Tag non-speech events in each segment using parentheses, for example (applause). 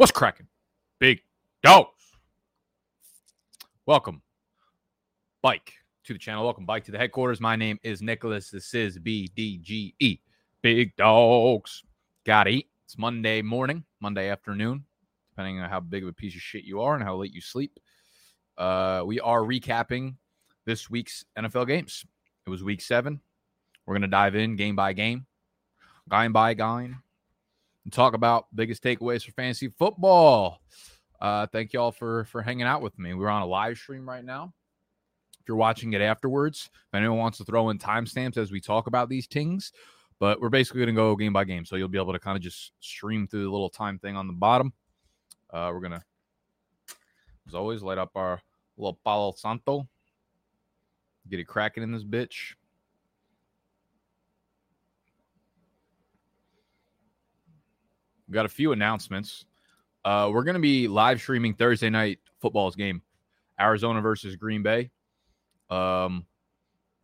What's cracking? Big dogs. Welcome, Bike, to the channel. Welcome, Bike, to the headquarters. My name is Nicholas. This is BDGE. Big dogs. Gotta eat. It's Monday morning, Monday afternoon, depending on how big of a piece of shit you are and how late you sleep. Uh, we are recapping this week's NFL games. It was week seven. We're going to dive in game by game, game by game, and talk about biggest takeaways for fantasy football. Uh, thank y'all for for hanging out with me. We're on a live stream right now. If you're watching it afterwards, if anyone wants to throw in timestamps as we talk about these things, but we're basically going to go game by game, so you'll be able to kind of just stream through the little time thing on the bottom. Uh, we're gonna, as always, light up our little Palo Santo. Get it cracking in this bitch. We got a few announcements. Uh, we're going to be live streaming Thursday night football's game, Arizona versus Green Bay, um,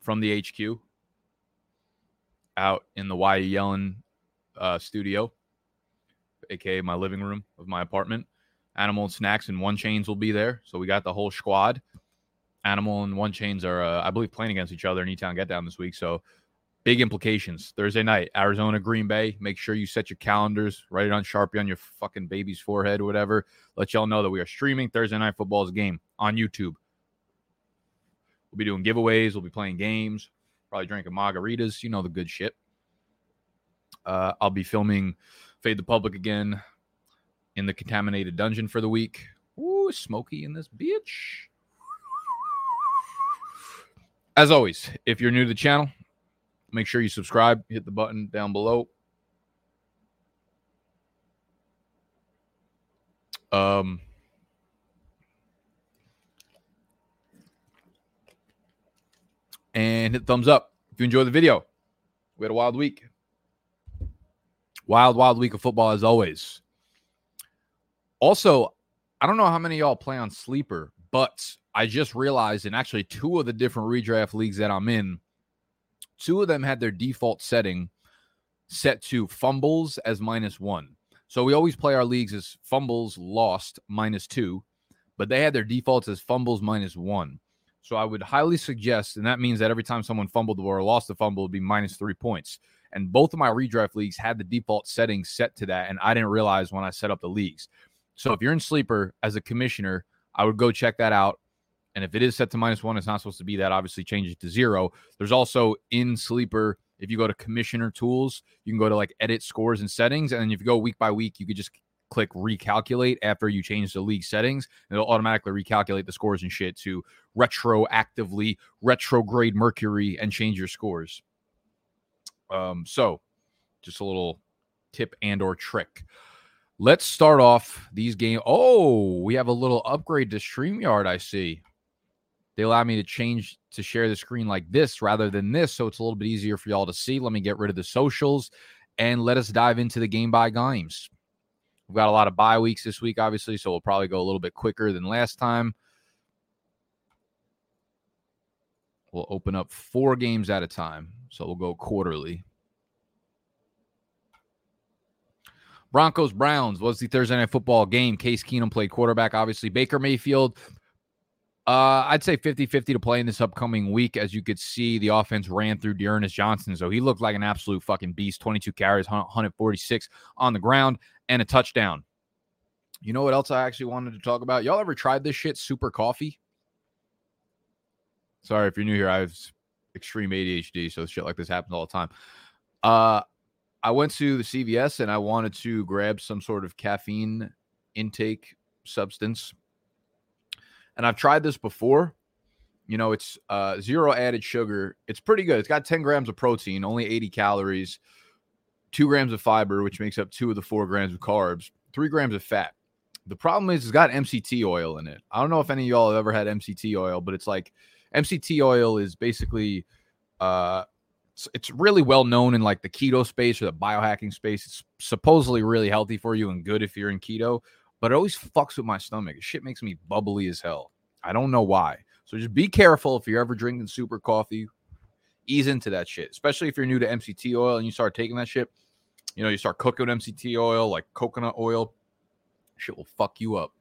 from the HQ out in the Y Yellen uh, studio, aka my living room of my apartment. Animal and Snacks and One Chains will be there, so we got the whole squad. Animal and One Chains are, uh, I believe, playing against each other in E-Town Get Down this week, so big implications. Thursday night, Arizona, Green Bay. Make sure you set your calendars, write it on Sharpie on your fucking baby's forehead or whatever. Let y'all know that we are streaming Thursday night football's game on YouTube. We'll be doing giveaways. We'll be playing games. Probably drinking margaritas. You know the good shit. Uh, I'll be filming Fade the Public again in the contaminated dungeon for the week. Ooh, smoky in this bitch. As always, if you're new to the channel, make sure you subscribe, hit the button down below. Um, and hit thumbs up if you enjoy the video. We had a wild week. Wild, wild week of football as always. Also, I don't know how many y'all play on Sleeper, but I just realized in actually two of the different redraft leagues that I'm in, two of them had their default setting set to fumbles as minus one. So we always play our leagues as fumbles lost minus two, but they had their defaults as fumbles minus one. So I would highly suggest, and that means that every time someone fumbled or lost a fumble, would be minus three points. And both of my redraft leagues had the default settings set to that, and I didn't realize when I set up the leagues. So if you're in sleeper as a commissioner, I would go check that out. And if it is set to minus one, it's not supposed to be that. Obviously, change it to zero. There's also in sleeper. If you go to commissioner tools, you can go to like edit scores and settings. And then if you go week by week, you could just click recalculate after you change the league settings. And it'll automatically recalculate the scores and shit to retroactively retrograde Mercury and change your scores. Um, so just a little tip and or trick. Let's start off these games. Oh, we have a little upgrade to StreamYard, I see. They allow me to change to share the screen like this rather than this, so it's a little bit easier for y'all to see. Let me get rid of the socials and let us dive into the game by games. We've got a lot of bye weeks this week, obviously, so we'll probably go a little bit quicker than last time. We'll open up four games at a time, so we'll go quarterly. Broncos Browns was the Thursday night football game. Case Keenum played quarterback. Obviously, Baker Mayfield. Uh, I'd say 50 50 to play in this upcoming week. As you could see, the offense ran through D'Ernest Johnson. So he looked like an absolute fucking beast 22 carries, 146 on the ground, and a touchdown. You know what else I actually wanted to talk about? Y'all ever tried this shit, super coffee? Sorry if you're new here. I have extreme ADHD, so shit like this happens all the time. Uh, I went to the CVS and I wanted to grab some sort of caffeine intake substance. And I've tried this before. You know, it's uh, zero added sugar. It's pretty good. It's got 10 grams of protein, only 80 calories, two grams of fiber, which makes up two of the four grams of carbs, three grams of fat. The problem is it's got MCT oil in it. I don't know if any of y'all have ever had MCT oil, but it's like MCT oil is basically uh, it's really well known in like the keto space or the biohacking space. It's supposedly really healthy for you and good if you're in keto, but it always fucks with my stomach. Shit makes me bubbly as hell. I don't know why. So just be careful if you're ever drinking super coffee. Ease into that shit, especially if you're new to MCT oil and you start taking that shit. You know, you start cooking MCT oil like coconut oil. Shit will fuck you up.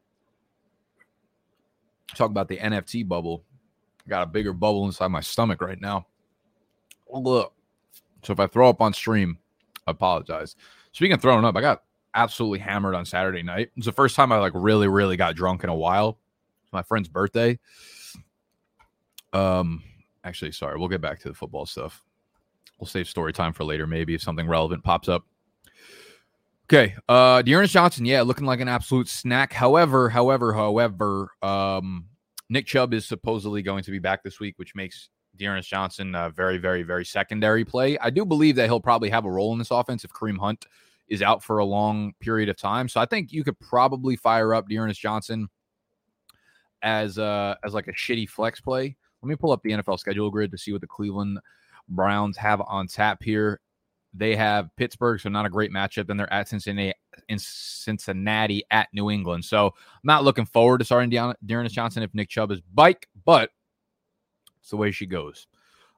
Talk about the NFT bubble. I got a bigger bubble inside my stomach right now. Look. So if I throw up on stream, I apologize. Speaking of throwing up, I got absolutely hammered on Saturday night. It's the first time I like really, really got drunk in a while. It's my friend's birthday. Um, actually, sorry, we'll get back to the football stuff. We'll save story time for later, maybe if something relevant pops up. Okay, uh, D'Ernest Johnson, yeah, looking like an absolute snack. However, however, however, um, Nick Chubb is supposedly going to be back this week, which makes D'Ernest Johnson a very, very, very secondary play. I do believe that he'll probably have a role in this offense if Kareem Hunt is out for a long period of time. So I think you could probably fire up D'Ernest Johnson as uh as like a shitty flex play. Let me pull up the NFL schedule grid to see what the Cleveland Browns have on tap here. They have Pittsburgh, so not a great matchup. Then they're at Cincinnati, in Cincinnati at New England. So I'm not looking forward to starting D'Ernest Johnson if Nick Chubb is bike, but it's the way she goes.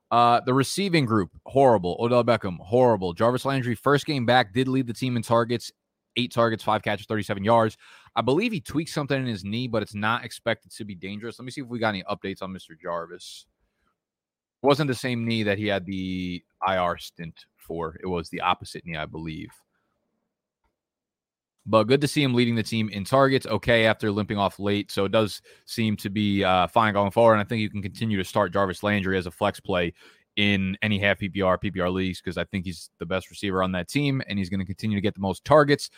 Uh, the receiving group, horrible. Odell Beckham, horrible. Jarvis Landry, first game back, did lead the team in targets, eight targets, five catches, 37 yards. I believe he tweaked something in his knee, but it's not expected to be dangerous. Let me see if we got any updates on Mr. Jarvis. Wasn't the same knee that he had the IR stint for. It was the opposite knee, I believe. But good to see him leading the team in targets. Okay, after limping off late, so it does seem to be uh, fine going forward. And I think you can continue to start Jarvis Landry as a flex play in any half PPR, PPR leagues because I think he's the best receiver on that team, and he's going to continue to get the most targets.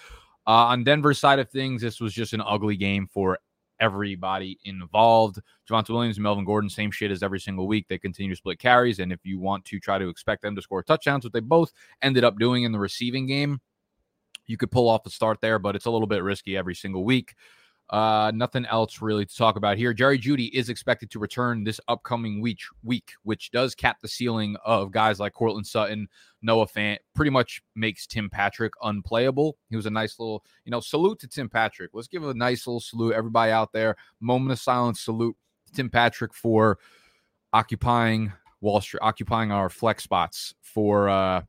Uh, on Denver's side of things, this was just an ugly game for everybody involved. Javonte Williams, and Melvin Gordon, same shit as every single week. They continue to split carries, and if you want to try to expect them to score touchdowns, what they both ended up doing in the receiving game, you could pull off the start there, but it's a little bit risky every single week. Uh, nothing else really to talk about here. Jerry Jeudy is expected to return this upcoming week, week, which does cap the ceiling of guys like Courtland Sutton, Noah Fant. Pretty much makes Tim Patrick unplayable. He was a nice little, you know, salute to Tim Patrick. Let's give a nice little salute, everybody out there. Moment of silence, salute to Tim Patrick for occupying Wall Street, occupying our flex spots for uh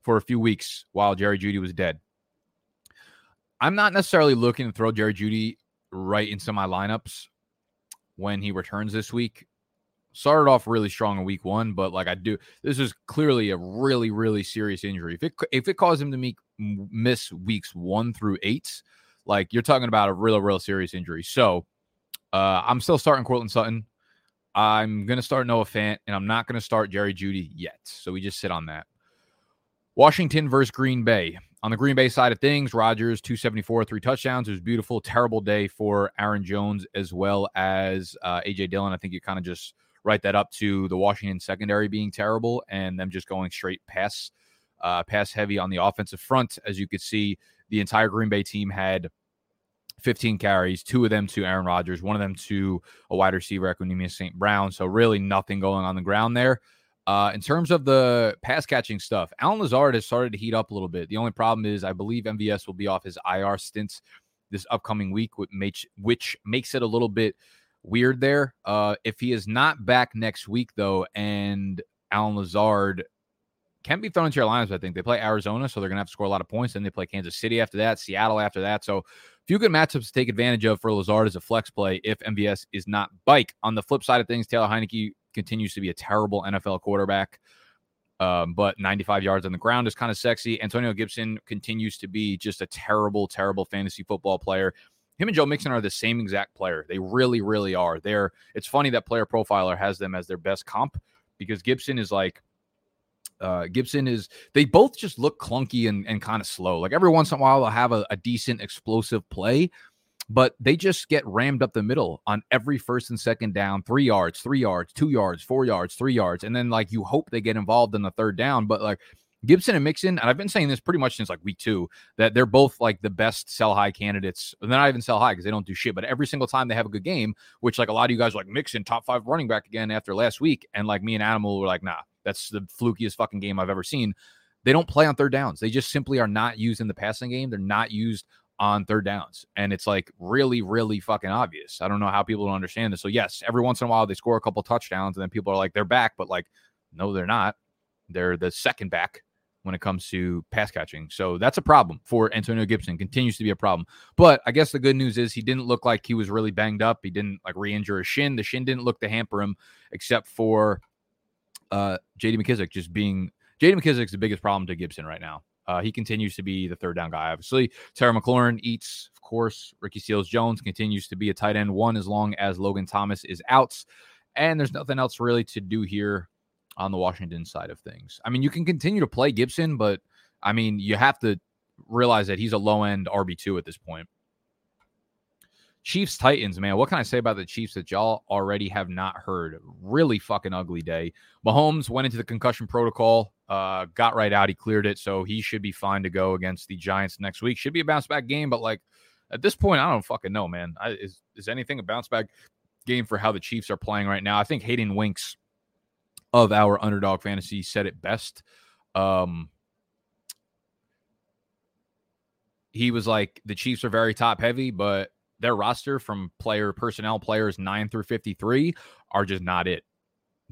for a few weeks while Jerry Jeudy was dead. I'm not necessarily looking to throw Jerry Jeudy right into my lineups when he returns this week. Started off really strong in week one, but like I do, this is clearly a really, really serious injury. If it if it caused him to miss weeks one through eight, like you're talking about a real, real serious injury. So uh, I'm still starting Courtland Sutton. I'm gonna start Noah Fant, and I'm not gonna start Jerry Jeudy yet. So we just sit on that. Washington versus Green Bay. On the Green Bay side of things, Rodgers 274, three touchdowns. It was beautiful. Terrible day for Aaron Jones as well as uh, AJ Dillon. I think you kind of just write that up to the Washington secondary being terrible and them just going straight pass, uh, pass heavy on the offensive front. As you could see, the entire Green Bay team had 15 carries, two of them to Aaron Rodgers, one of them to a wide receiver, Equanimeous St. Brown. So really nothing going on the ground there. Uh, in terms of the pass catching stuff, Allen Lazard has started to heat up a little bit. The only problem is, I believe MVS will be off his IR stints this upcoming week, which makes, it a little bit weird there. Uh, if he is not back next week, though, and Allen Lazard can be thrown into your lines, I think they play Arizona, so they're going to have to score a lot of points. Then they play Kansas City after that, Seattle after that. So, a few good matchups to take advantage of for Lazard as a flex play if MVS is not bike. On the flip side of things, Taylor Heinicke continues to be a terrible NFL quarterback. Um, but 95 yards on the ground is kind of sexy. Antonio Gibson continues to be just a terrible, terrible fantasy football player. Him and Joe Mixon are the same exact player. They really, really are. They're. It's funny that Player Profiler has them as their best comp because Gibson is like uh, Gibson is they both just look clunky and, and kind of slow. Like every once in a while, they'll have a, a, decent explosive play, but they just get rammed up the middle on every first and second down, three yards, three yards, two yards, four yards, three yards. And then like you hope they get involved in the third down. But like Gibson and Mixon, and I've been saying this pretty much since like week two, that they're both like the best sell high candidates. They're not even sell high because they don't do shit. But every single time they have a good game, which like a lot of you guys like Mixon, top five running back again after last week. And like me and Animal were like, nah, that's the flukiest fucking game I've ever seen. They don't play on third downs. They just simply are not used in the passing game. They're not used on third downs. And it's like really, really fucking obvious. I don't know how people don't understand this. So, yes, every once in a while they score a couple touchdowns and then people are like, they're back, but like, no, they're not. They're the second back when it comes to pass catching. So that's a problem for Antonio Gibson. Continues to be a problem. But I guess the good news is he didn't look like he was really banged up. He didn't like re-injure his shin. The shin didn't look to hamper him, except for uh JD McKissic just being JD McKissic's the biggest problem to Gibson right now. Uh, he continues to be the third down guy. Obviously, Terry McLaurin eats, of course. Ricky Seals Jones continues to be a tight end one as long as Logan Thomas is out. And there's nothing else really to do here on the Washington side of things. I mean, you can continue to play Gibson, but I mean, you have to realize that he's a low end RB2 at this point. Chiefs Titans, man. What can I say about the Chiefs that y'all already have not heard? Really fucking ugly day. Mahomes went into the concussion protocol, uh, got right out. He cleared it, so he should be fine to go against the Giants next week. Should be a bounce back game, but like at this point, I don't fucking know, man. I, is is anything a bounce back game for how the Chiefs are playing right now? I think Hayden Winks of our underdog fantasy said it best. Um, he was like, the Chiefs are very top heavy, but their roster from player personnel players 9 through 53 are just not it.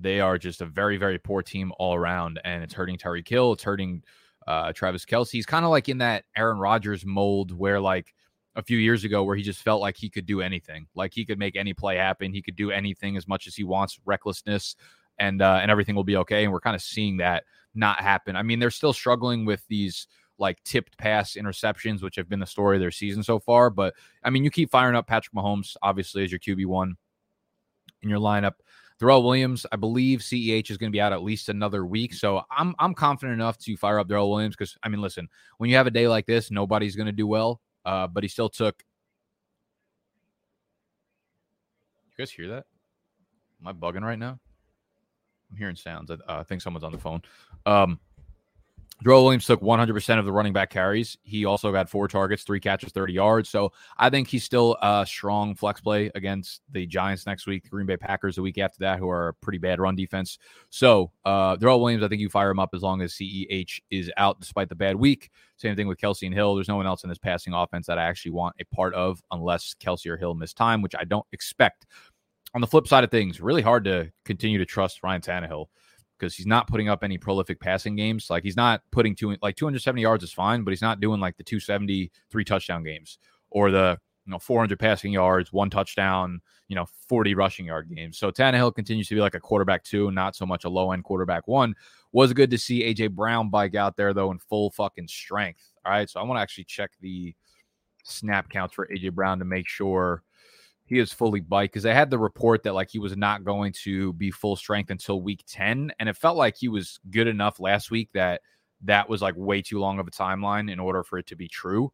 They are just a very, very poor team all around, and it's hurting Tyreek Hill. It's hurting uh, Travis Kelce. He's kind of like in that Aaron Rodgers mold where, like, a few years ago, where he just felt like he could do anything, like he could make any play happen. He could do anything as much as he wants, recklessness, and uh, and everything will be okay. And we're kind of seeing that not happen. I mean, they're still struggling with these like tipped pass interceptions, which have been the story of their season so far. But I mean, you keep firing up Patrick Mahomes, obviously, as your QB1 in your lineup. Darrell Williams, I believe CEH is going to be out at least another week. So I'm I'm confident enough to fire up Darrell Williams because I mean, listen, when you have a day like this, nobody's going to do well. Uh, but he still took. You guys hear that? Am I bugging right now? I'm hearing sounds. I, uh, I think someone's on the phone. Um, Darrell Williams took 100% of the running back carries. He also got four targets, three catches, 30 yards. So I think he's still a strong flex play against the Giants next week, the Green Bay Packers the week after that, who are a pretty bad run defense. So uh, Williams, I think you fire him up as long as CEH is out despite the bad week. Same thing with Kelce and Hill. There's no one else in this passing offense that I actually want a part of unless Kelce or Hill miss time, which I don't expect. On the flip side of things, really hard to continue to trust Ryan Tannehill because he's not putting up any prolific passing games. Like he's not putting two like 270 yards is fine, but he's not doing like the 270 three touchdown games or the you know 400 passing yards, one touchdown, you know 40 rushing yard games. So Tannehill continues to be like a quarterback two, not so much a low end quarterback one. Was good to see AJ Brown bike out there though in full fucking strength. All right, so I want to actually check the snap counts for AJ Brown to make sure he is fully biked because I had the report that like he was not going to be full strength until week 10 and it felt like he was good enough last week that that was like way too long of a timeline in order for it to be true.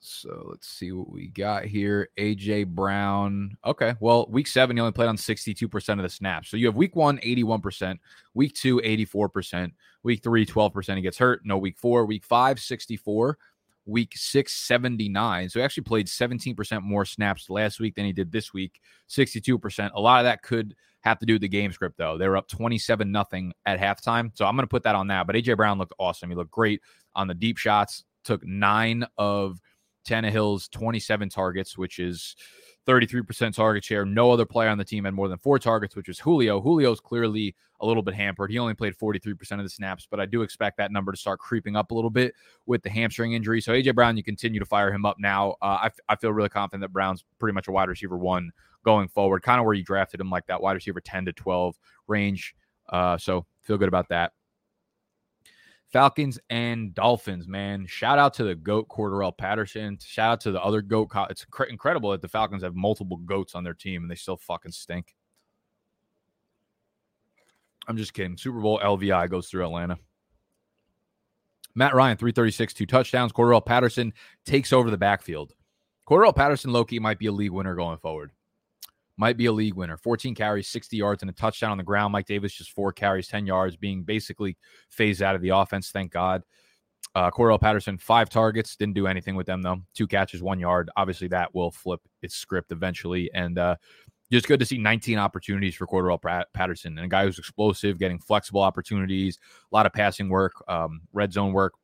So let's see what we got here. AJ Brown. Okay. Well, week seven, he only played on 62% of the snaps. So you have week one, 81%, week two, 84%, week three, 12%. He gets hurt. No week four, week five, 64 week 679. So he actually played 17% more snaps last week than he did this week, 62%. A lot of that could have to do with the game script, though. They were up 27 nothing at halftime. So I'm going to put that on that. But AJ Brown looked awesome. He looked great on the deep shots, took nine of Tannehill's 27 targets, which is 33% target share. No other player on the team had more than four targets, which was Julio. Julio's clearly a little bit hampered. He only played 43% of the snaps, but I do expect that number to start creeping up a little bit with the hamstring injury. So AJ Brown, you continue to fire him up now. Uh, I, f- I feel really confident that Brown's pretty much a wide receiver one going forward, kind of where you drafted him, like that wide receiver 10 to 12 range. Uh, so feel good about that. Falcons and Dolphins, man. Shout out to the GOAT Cordarrelle Patterson. Shout out to the other GOAT. It's incredible that the Falcons have multiple GOATs on their team and they still fucking stink. I'm just kidding. Super Bowl LVI goes through Atlanta. Matt Ryan, 336, two touchdowns. Cordarrelle Patterson takes over the backfield. Cordarrelle Patterson, Loki, might be a league winner going forward might be a league winner. 14 carries, 60 yards, and a touchdown on the ground. Mike Davis just four carries, 10 yards, being basically phased out of the offense. Thank God. Uh, Cordarrelle Patterson, five targets, didn't do anything with them though. Two catches, one yard. Obviously, that will flip its script eventually. And uh, just good to see 19 opportunities for Cordarrelle Patterson and a guy who's explosive, getting flexible opportunities, a lot of passing work, um, red zone work,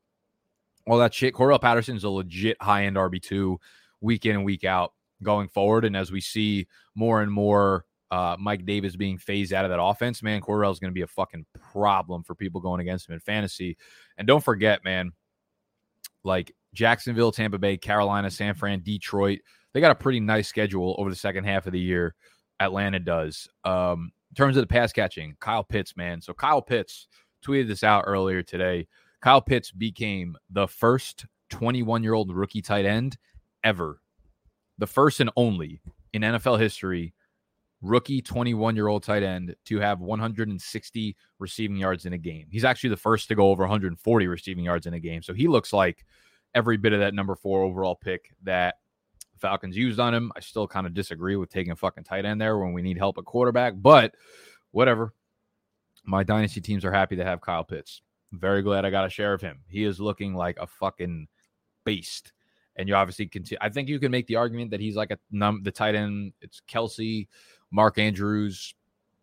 all that shit. Patterson is a legit high end RB2 week in and week out going forward. And as we see more and more uh, Mike Davis being phased out of that offense, man, Cordell is going to be a fucking problem for people going against him in fantasy. And don't forget, man, like Jacksonville, Tampa Bay, Carolina, San Fran, Detroit, they got a pretty nice schedule over the second half of the year. Atlanta does. Um, in terms of the pass catching, Kyle Pitts, man. So Kyle Pitts tweeted this out earlier today. Kyle Pitts became the first 21 year old rookie tight end ever, the first and only in NFL history rookie 21 year old tight end to have 160 receiving yards in a game. He's actually the first to go over 140 receiving yards in a game. So he looks like every bit of that number four overall pick that Falcons used on him. I still kind of disagree with taking a fucking tight end there when we need help at quarterback, but whatever. My dynasty teams are happy to have Kyle Pitts. very glad I got a share of him. He is looking like a fucking beast. And you obviously continue. I think you can make the argument that he's like a num the tight end. It's Kelce, Mark Andrews.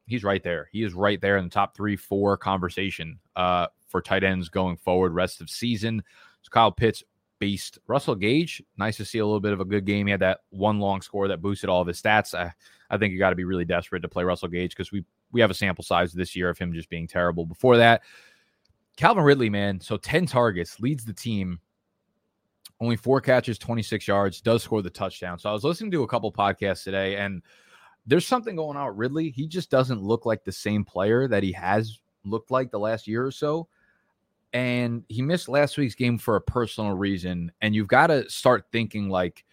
He's right there. He is right there in the top three, four conversation uh, for tight ends going forward rest of season. So Kyle Pitts beast. Russell Gage, nice to see a little bit of a good game. He had that one long score that boosted all of his stats. I, I think you got to be really desperate to play Russell Gage because we we have a sample size this year of him just being terrible. Before that, Calvin Ridley, man, so 10 targets, leads the team. Only four catches, 26 yards, does score the touchdown. So I was listening to a couple podcasts today, and there's something going on Ridley. He just doesn't look like the same player that he has looked like the last year or so and he missed last week's game for a personal reason. And you've got to start thinking like,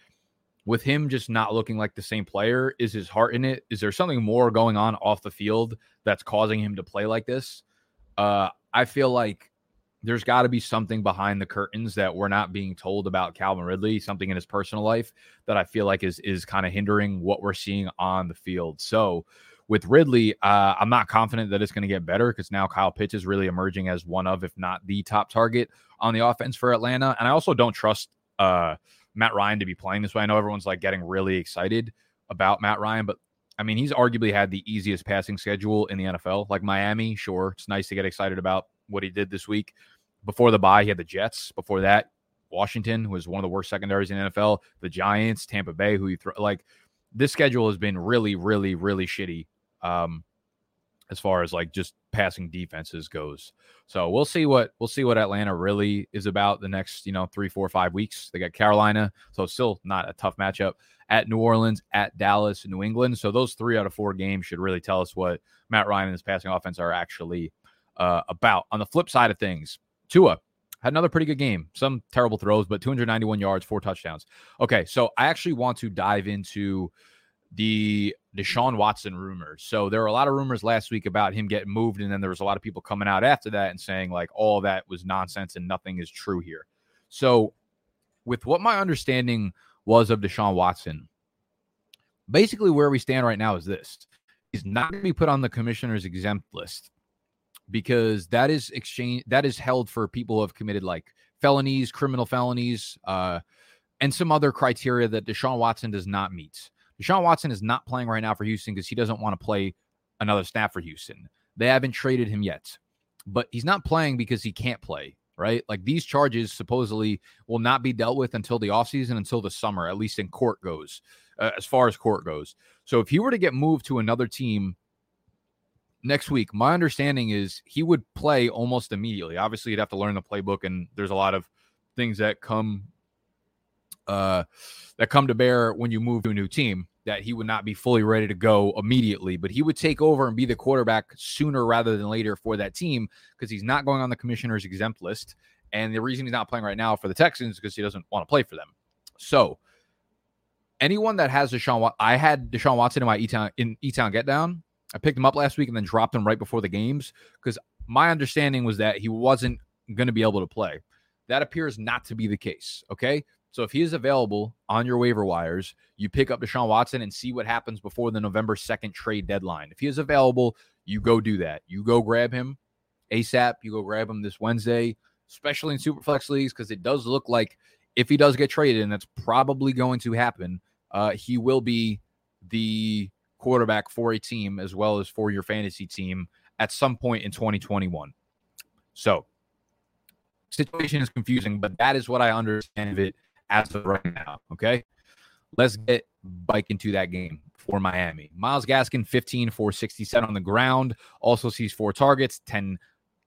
with him just not looking like the same player, is his heart in it? Is there something more going on off the field that's causing him to play like this? Uh, I feel like there's got to be something behind the curtains that we're not being told about Calvin Ridley, something in his personal life that I feel like is is kind of hindering what we're seeing on the field. So with Ridley, uh, I'm not confident that it's going to get better because now Kyle Pitts is really emerging as one of, if not the top target on the offense for Atlanta. And I also don't trust uh, Matt Ryan to be playing this way. I know everyone's like getting really excited about Matt Ryan, but I mean, he's arguably had the easiest passing schedule in the NFL. Like Miami, sure, it's nice to get excited about what he did this week. Before the bye, he had the Jets. Before that, Washington was one of the worst secondaries in the NFL. The Giants, Tampa Bay, who you throw like this schedule has been really, really, really shitty um, as far as like just passing defenses goes. So we'll see what we'll see what Atlanta really is about the next you know three, four, five weeks. They got Carolina, so still not a tough matchup at New Orleans, at Dallas, New England. So those three out of four games should really tell us what Matt Ryan and his passing offense are actually uh, about. On the flip side of things, Tua had another pretty good game. Some terrible throws, but 291 yards, four touchdowns. Okay, so I actually want to dive into the Deshaun Watson rumors. So there were a lot of rumors last week about him getting moved, and then there was a lot of people coming out after that and saying like all that was nonsense and nothing is true here. So with what my understanding was of Deshaun Watson, basically where we stand right now is this: he's not going to be put on the commissioner's exempt list because that is exchange that is held for people who have committed like felonies, criminal felonies, uh, and some other criteria that Deshaun Watson does not meet. Deshaun Watson is not playing right now for Houston because he doesn't want to play another snap for Houston. They haven't traded him yet, but he's not playing because he can't play, right? Like these charges supposedly will not be dealt with until the offseason, until the summer, at least in court goes, uh, as far as court goes. So if he were to get moved to another team next week, my understanding is he would play almost immediately. Obviously, you'd have to learn the playbook, and there's a lot of things that come uh, that come to bear when you move to a new team that he would not be fully ready to go immediately, but he would take over and be the quarterback sooner rather than later for that team because he's not going on the commissioner's exempt list. And the reason he's not playing right now for the Texans is because he doesn't want to play for them. So anyone that has Deshaun, I had Deshaun Watson in my E-Town in E-Town get down. I picked him up last week and then dropped him right before the games because my understanding was that he wasn't going to be able to play. That appears not to be the case. Okay. So if he is available on your waiver wires, you pick up Deshaun Watson and see what happens before the November 2nd trade deadline. If he is available, you go do that. You go grab him ASAP. You go grab him this Wednesday, especially in Superflex leagues, because it does look like if he does get traded, and that's probably going to happen, uh, he will be the quarterback for a team as well as for your fantasy team at some point in 2021. So, situation is confusing, but that is what I understand of it as of right now. Okay. Let's get bike into that game for Miami. Myles Gaskin, 15 for 67 on the ground, also sees four targets, 10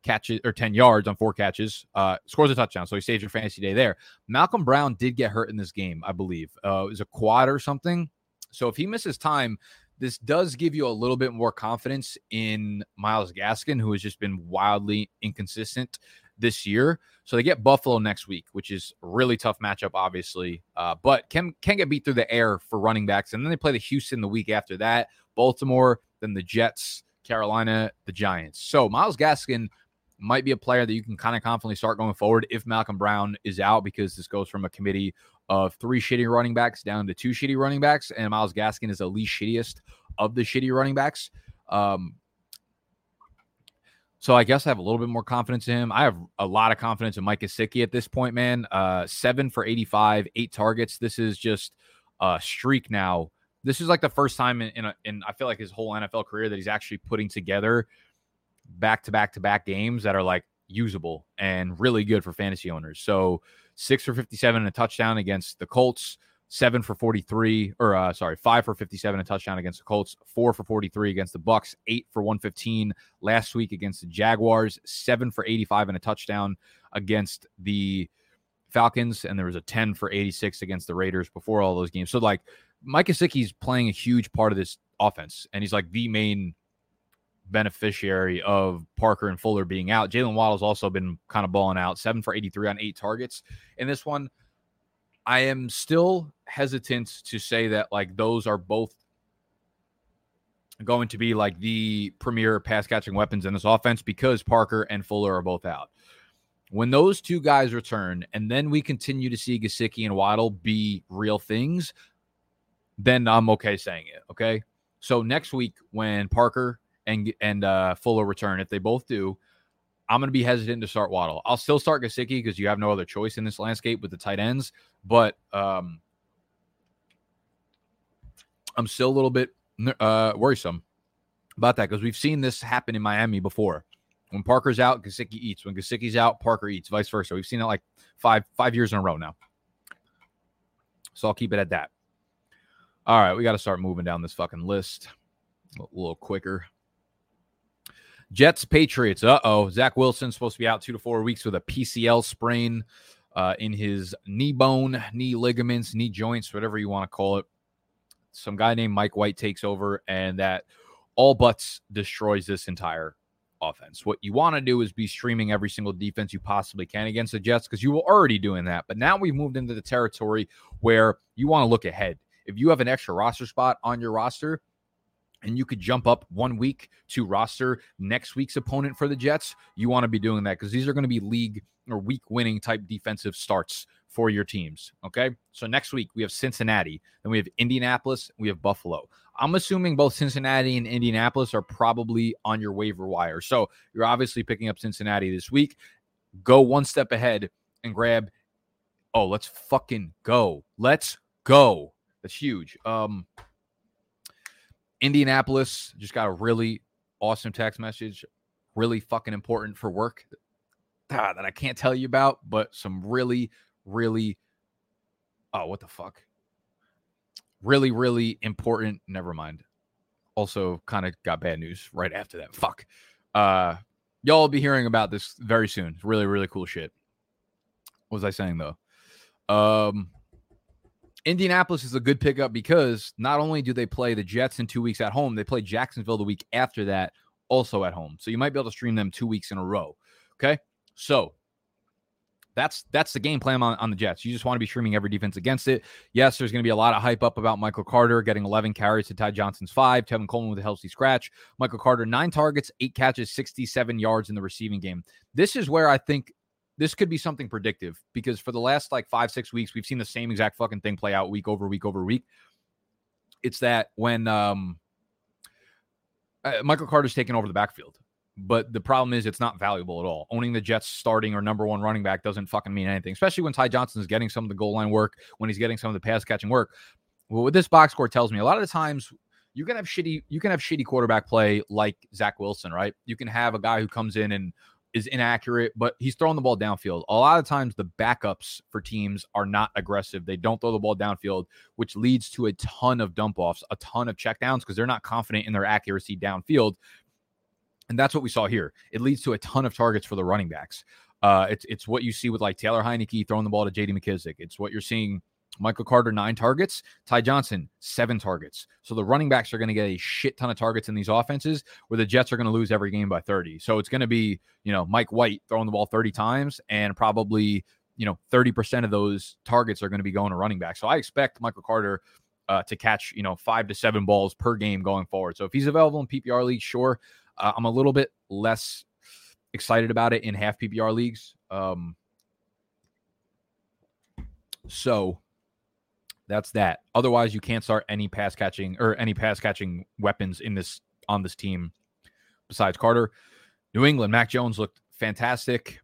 catches or 10 yards on four catches, uh, scores a touchdown. So he saves your fantasy day there. Malcolm Brown did get hurt in this game, I believe. Uh, it was a quad or something. So if he misses time, this does give you a little bit more confidence in Myles Gaskin, who has just been wildly inconsistent this year. So they get Buffalo next week, which is really tough matchup, obviously, uh, but can can get beat through the air for running backs. And then they play the Houston the week after that, Baltimore, then the Jets, Carolina, the Giants. So Myles Gaskin might be a player that you can kind of confidently start going forward if Malcolm Brown is out, because this goes from a committee of three shitty running backs down to two shitty running backs, and Myles Gaskin is the least shittiest of the shitty running backs. Um, so I guess I have a little bit more confidence in him. I have a lot of confidence in Mike Gesicki at this point, man. Uh, seven for 85, eight targets. This is just a streak now. This is like the first time in, in, a, in I feel like his whole NFL career that he's actually putting together back to back to back games that are like usable and really good for fantasy owners. So six for 57 and a touchdown against the Colts, seven for 43, or uh, sorry, five for 57, a touchdown against the Colts, four for 43 against the Bucks, eight for 115 last week against the Jaguars, seven for 85 and a touchdown against the Falcons, and there was a 10 for 86 against the Raiders before all those games. So like Mike Gesicki's playing a huge part of this offense, and he's like the main beneficiary of Parker and Fuller being out. Jaylen Waddle's also been kind of balling out, seven for 83 on eight targets in this one. I am still hesitant to say that like those are both going to be like the premier pass catching weapons in this offense because Parker and Fuller are both out. When those two guys return, and then we continue to see Gesicki and Waddle be real things, then I'm okay saying it. Okay. So next week, when Parker and and uh, Fuller return, if they both do, I'm going to be hesitant to start Waddle. I'll still start Gesicki because you have no other choice in this landscape with the tight ends. But um, I'm still a little bit uh, worrisome about that because we've seen this happen in Miami before. When Parker's out, Gesicki eats. When Gesicki's out, Parker eats. Vice versa. We've seen it like five five years in a row now. So I'll keep it at that. All right, we got to start moving down this fucking list a little quicker. Jets, Patriots. Uh oh. Zach Wilson supposed to be out two to four weeks with a PCL sprain uh, in his knee bone, knee ligaments, knee joints, whatever you want to call it. Some guy named Mike White takes over, and that all buts destroys this entire offense. What you want to do is be streaming every single defense you possibly can against the Jets because you were already doing that. But now we've moved into the territory where you want to look ahead. If you have an extra roster spot on your roster, and you could jump up one week to roster next week's opponent for the Jets, you want to be doing that because these are going to be league or week winning type defensive starts for your teams. Okay. So next week we have Cincinnati, then we have Indianapolis, we have Buffalo. I'm assuming both Cincinnati and Indianapolis are probably on your waiver wire. So you're obviously picking up Cincinnati this week. Go one step ahead and grab. Oh, let's fucking go. Let's go. That's huge. Um, Indianapolis just got a really awesome text message, really fucking important for work ah, that I can't tell you about, but some really, really, oh, what the fuck? Really, really important. Never mind. Also, kind of got bad news right after that. Fuck. Uh, y'all will be hearing about this very soon. Really, really cool shit. What was I saying though? Um, Indianapolis is a good pickup because not only do they play the Jets in two weeks at home, they play Jacksonville the week after that, also at home. So you might be able to stream them two weeks in a row. Okay. So that's that's the game plan on, on the Jets. You just want to be streaming every defense against it. Yes, there's going to be a lot of hype up about Michael Carter getting 11 carries to Ty Johnson's five. Tevin Coleman with a healthy scratch. Michael Carter, nine targets, eight catches, 67 yards in the receiving game. This is where I think this could be something predictive because for the last like five, six weeks, we've seen the same exact fucking thing play out week over week over week. It's that when um, uh, Michael Carter's taken over the backfield, but the problem is it's not valuable at all. Owning the Jets starting or number one running back doesn't fucking mean anything, especially when Ty Johnson is getting some of the goal line work, when he's getting some of the pass catching work. Well, what this box score tells me, a lot of the times you can have shitty, you can have shitty quarterback play like Zach Wilson, right? You can have a guy who comes in and is inaccurate, but he's throwing the ball downfield. A lot of times, the backups for teams are not aggressive. They don't throw the ball downfield, which leads to a ton of dump offs, a ton of checkdowns because they're not confident in their accuracy downfield. And that's what we saw here. It leads to a ton of targets for the running backs. Uh, it's it's what you see with like Taylor Heinicke throwing the ball to J.D. McKissic. It's what you're seeing. Michael Carter nine targets, Ty Johnson seven targets. So the running backs are going to get a shit ton of targets in these offenses, where the Jets are going to lose every game by 30. So it's going to be you know Mike White throwing the ball 30 times, and probably you know 30% of those targets are going to be going to running back. So I expect Michael Carter uh, to catch you know five to seven balls per game going forward. So if he's available in PPR leagues, sure. Uh, I'm a little bit less excited about it in half PPR leagues. Um, so that's that. Otherwise, you can't start any pass catching or any pass catching weapons in this on this team besides Carter. New England, Mac Jones looked fantastic.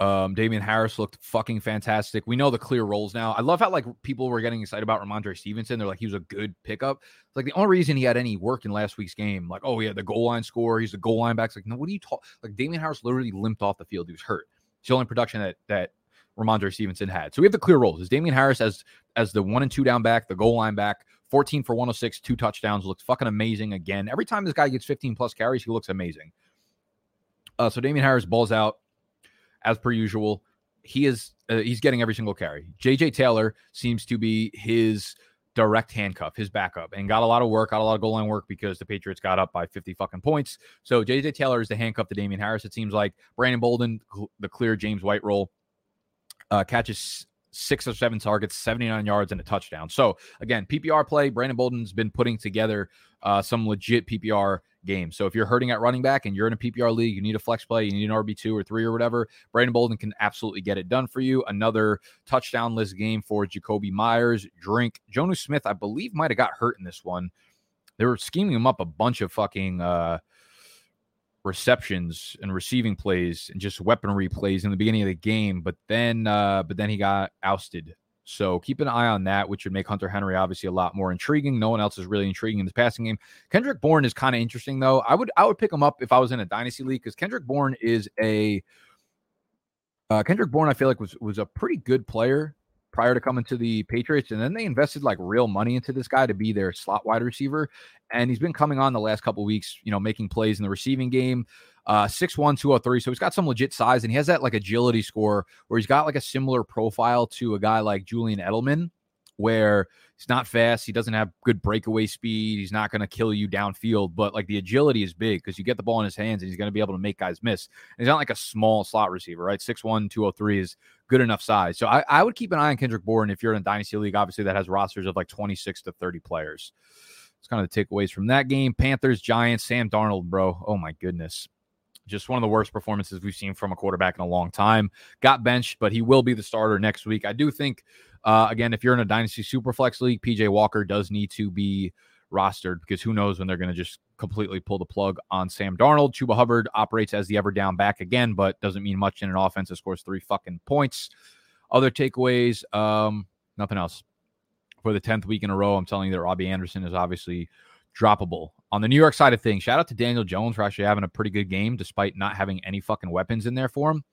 Um, Damien Harris looked fucking fantastic. We know the clear roles now. I love how like people were getting excited about Rhamondre Stevenson. They're like he was a good pickup. Like the only reason he had any work in last week's game, like oh yeah, the goal line score, he's the goal line back. It's like no, what are you talking? Like Damien Harris literally limped off the field. He was hurt. It's the only production that that Rhamondre Stevenson had. So we have the clear roles. Is Damien Harris as as the one and two down back, the goal line back, 14 for 106, two touchdowns, looks fucking amazing again. Every time this guy gets 15 plus carries, he looks amazing. Uh, so Damien Harris balls out as per usual. He is uh, he's getting every single carry. JJ Taylor seems to be his direct handcuff, his backup, and got a lot of work, got a lot of goal line work because the Patriots got up by 50 fucking points. So JJ Taylor is the handcuff to Damien Harris. It seems like Brandon Bolden, the clear James White role, uh, catches six or seven targets, 79 yards, and a touchdown. So again, PPR play. Brandon Bolden's been putting together uh, some legit PPR games. So if you're hurting at running back and you're in a PPR league, you need a flex play, you need an RB two or three or whatever. Brandon Bolden can absolutely get it done for you. Another touchdown list game for Jakobi Meyers. Drink Jonnu Smith, I believe, might have got hurt in this one. They were scheming him up a bunch of fucking. Uh, receptions and receiving plays and just weaponry plays in the beginning of the game, but then uh, but then he got ousted. So keep an eye on that, which would make Hunter Henry obviously a lot more intriguing. No one else is really intriguing in this passing game. Kendrick Bourne is kind of interesting though. I would I would pick him up if I was in a dynasty league because Kendrick Bourne is a uh, Kendrick Bourne. I feel like was was a pretty good player prior to coming to the Patriots. And then they invested like real money into this guy to be their slot wide receiver. And he's been coming on the last couple weeks, you know, making plays in the receiving game. Uh, 6'1, 203. So he's got some legit size and he has that like agility score where he's got like a similar profile to a guy like Julian Edelman, where He's not fast. He doesn't have good breakaway speed. He's not going to kill you downfield, but like the agility is big because you get the ball in his hands and he's going to be able to make guys miss. And he's not like a small slot receiver, right? 6'1, 203 is good enough size. So I, I would keep an eye on Kendrick Bourne if you're in a dynasty league, obviously, that has rosters of like 26 to 30 players. It's kind of the takeaways from that game. Panthers, Giants, Sam Darnold, bro. Oh my goodness just one of the worst performances we've seen from a quarterback in a long time. Got benched, but he will be the starter next week. I do think uh, again, if you're in a dynasty superflex league, PJ Walker does need to be rostered because who knows when they're going to just completely pull the plug on Sam Darnold. Chuba Hubbard operates as the ever down back again, but doesn't mean much in an offense that scores three fucking points. Other takeaways, um, nothing else. For the 10th week in a row, I'm telling you that Robbie Anderson is obviously droppable. On the New York side of things, shout out to Daniel Jones for actually having a pretty good game despite not having any fucking weapons in there for him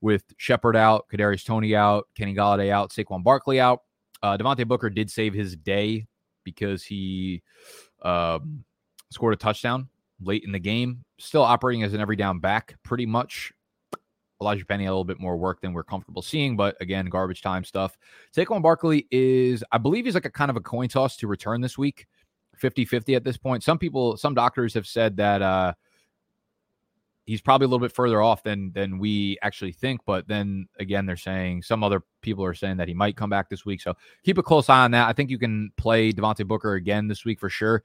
with Shepard out, Kadarius Toney out, Kenny Golladay out, Saquon Barkley out. Uh, Devontae Booker did save his day because he um, scored a touchdown late in the game. Still operating as an every down back, pretty much. Elijhah Penny a little bit more work than we're comfortable seeing, but again, garbage time stuff. Saquon Barkley is, I believe, he's like a kind of a coin toss to return this week, 50 50 at this point. Some people, some doctors have said that uh, he's probably a little bit further off than than we actually think. But then again, they're saying some other people are saying that he might come back this week. So keep a close eye on that. I think you can play Devontae Booker again this week for sure.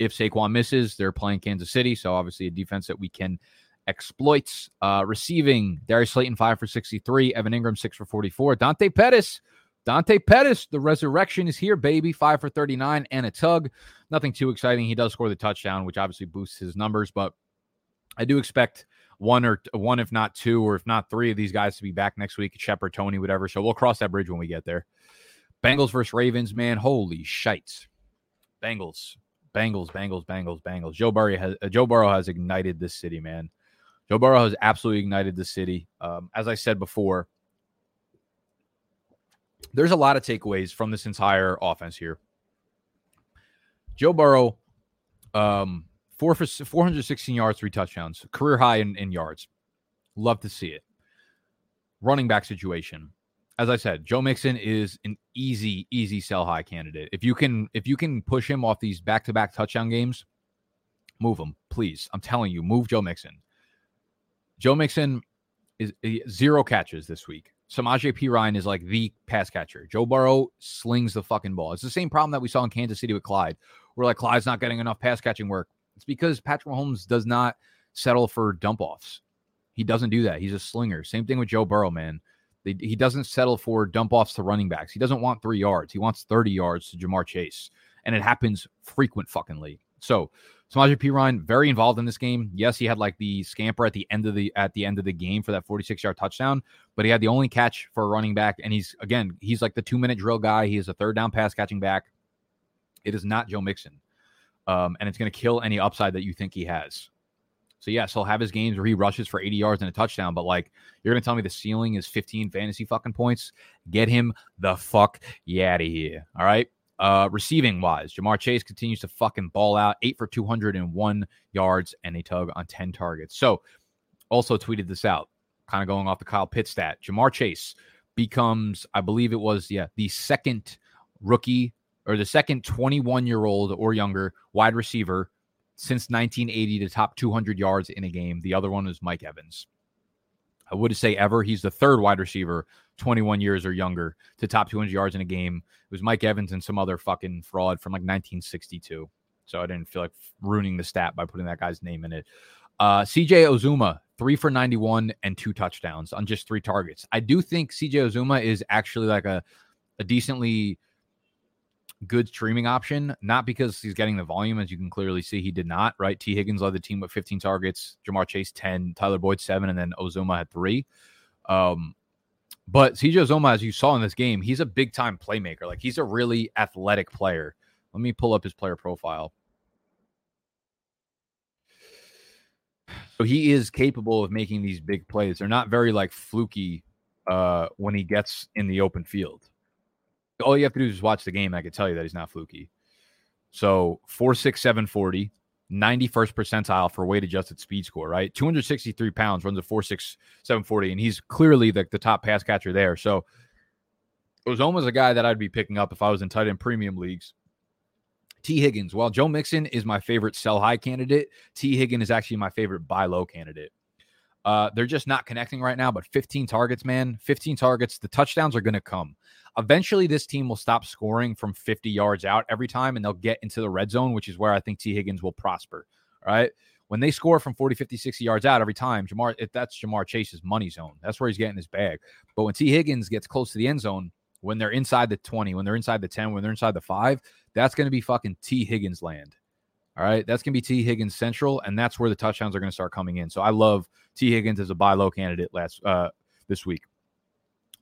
If Saquon misses, they're playing Kansas City, so obviously a defense that we can exploit. Uh, receiving Darius Slayton five for sixty three, Evan Engram six for forty four, Dante Pettis. Dante Pettis, the resurrection is here, baby. Five for 39 and a tug. Nothing too exciting. He does score the touchdown, which obviously boosts his numbers, but I do expect one or one, if not two, or if not three of these guys to be back next week. Shepard, Toney, whatever. So we'll cross that bridge when we get there. Bengals versus Ravens, man. Holy shites. Bengals Bengals, Bengals, Bengals, Bengals. Joe Burrow has uh, Joe Burrow has ignited this city, man. Joe Burrow has absolutely ignited the city. Um, as I said before, there's a lot of takeaways from this entire offense here. Joe Burrow, um, four for 416 yards, three touchdowns, career high in, in yards. Love to see it. Running back situation. As I said, Joe Mixon is an easy, easy sell high candidate. If you can, if you can push him off these back to back touchdown games, move him, please. I'm telling you, move Joe Mixon. Joe Mixon is zero catches this week. Samaje Perine is like the pass catcher. Joe Burrow slings the fucking ball. It's the same problem that we saw in Kansas City with Clyde. We're like, Clyde's not getting enough pass catching work. It's because Patrick Mahomes does not settle for dump offs. He doesn't do that. He's a slinger. Same thing with Joe Burrow, man. He doesn't settle for dump offs to running backs. He doesn't want three yards. He wants 30 yards to Ja'Marr Chase. And it happens frequent fuckingly. So Samaje Perine very involved in this game. Yes, he had like the scamper at the end of the at the end of the game for that 46 yard touchdown, but he had the only catch for a running back. And he's again, he's like the two minute drill guy. He is a third down pass catching back. It is not Joe Mixon. Um, and it's going to kill any upside that you think he has. So yes, he'll have his games where he rushes for 80 yards and a touchdown, but like you're gonna tell me the ceiling is 15 fantasy fucking points. Get him the fuck out of here. All right. Uh, receiving wise, Ja'Marr Chase continues to fucking ball out, eight for 201 yards and a tug on 10 targets. So also tweeted this out, kind of going off the Kyle Pitts stat. Ja'Marr Chase becomes, I believe it was, yeah, the second rookie or the second 21 year old or younger wide receiver since 1980 to top 200 yards in a game. The other one is Mike Evans. I wouldn't say ever. He's the third wide receiver, 21 years or younger, to top 200 yards in a game. It was Mike Evans and some other fucking fraud from like 1962. So I didn't feel like ruining the stat by putting that guy's name in it. Uh, CJ Uzomah, three for 91 and two touchdowns on just three targets. I do think CJ Uzomah is actually like a, a decently good streaming option, not because he's getting the volume, as you can clearly see, he did not, right? Tee Higgins led the team with 15 targets, Ja'Marr Chase 10, Tyler Boyd 7, and then Uzomah had three. Um, but CJ Uzomah, as you saw in this game, he's a big time playmaker. Like he's a really athletic player. Let me pull up his player profile. So he is capable of making these big plays. They're not very like fluky uh, when he gets in the open field all you have to do is watch the game. I can tell you that he's not fluky. So four six seven forty, 91st percentile for weight adjusted speed score, right? 263 pounds, runs a four six seven forty, and he's clearly the, the top pass catcher there. So it was almost a guy that I'd be picking up if I was in tight end premium leagues. Tee Higgins. While Joe Mixon is my favorite sell high candidate, Tee Higgins is actually my favorite buy low candidate. Uh, they're just not connecting right now, but 15 targets, man, 15 targets. The touchdowns are going to come. Eventually, this team will stop scoring from 50 yards out every time and they'll get into the red zone, which is where I think Tee Higgins will prosper. All right. When they score from 40, 50, 60 yards out every time, Ja'Marr, if that's Ja'Marr Chase's money zone, that's where he's getting his bag. But when Tee Higgins gets close to the end zone, when they're inside the 20, when they're inside the 10, when they're inside the five, that's going to be fucking Tee Higgins land. All right. That's going to be Tee Higgins Central, and that's where the touchdowns are going to start coming in. So I love Tee Higgins as a buy low candidate last uh, this week.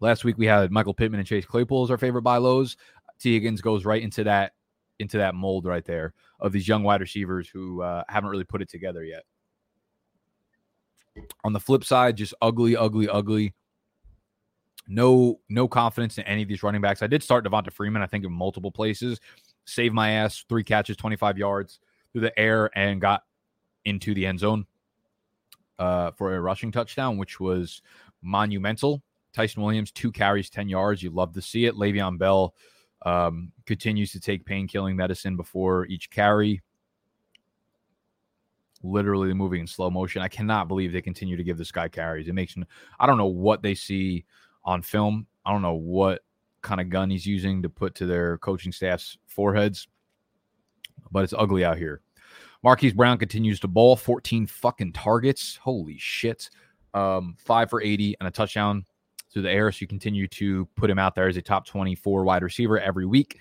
Last week we had Michael Pittman and Chase Claypool as our favorite buy lows. Tee Higgins goes right into that into that mold right there of these young wide receivers who uh, haven't really put it together yet. On the flip side, just ugly, ugly, ugly. No, no confidence in any of these running backs. I did start Devonta Freeman, I think, in multiple places. Save my ass, three catches, 25 yards through the air, and got into the end zone uh, for a rushing touchdown, which was monumental. Ty'Son Williams, two carries, 10 yards. You love to see it. Le'Veon Bell um, continues to take pain killing medicine before each carry. Literally moving in slow motion. I cannot believe they continue to give this guy carries. It makes I don't know what they see on film. I don't know what kind of gun he's using to put to their coaching staff's foreheads, but it's ugly out here. Marquise Brown continues to ball 14 fucking targets. Holy shit. Um, five for 80 and a touchdown through the air. So you continue to put him out there as a top 24 wide receiver every week.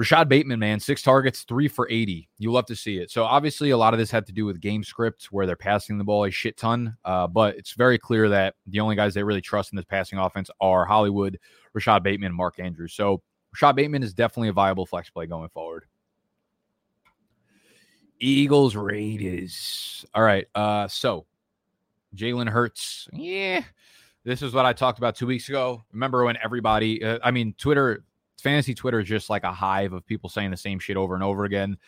Rashad Bateman, man, six targets, three for 80. You love to see it. So obviously, a lot of this had to do with game scripts where they're passing the ball a shit ton. Uh, but it's very clear that the only guys they really trust in this passing offense are Hollywood, Rashad Bateman, Mark Andrews. So Rashad Bateman is definitely a viable flex play going forward. Eagles Raiders. All right. Uh, so Jalen Hurts. Yeah, this is what I talked about two weeks ago. Remember when everybody? Uh, I mean, Twitter, fantasy Twitter is just like a hive of people saying the same shit over and over again.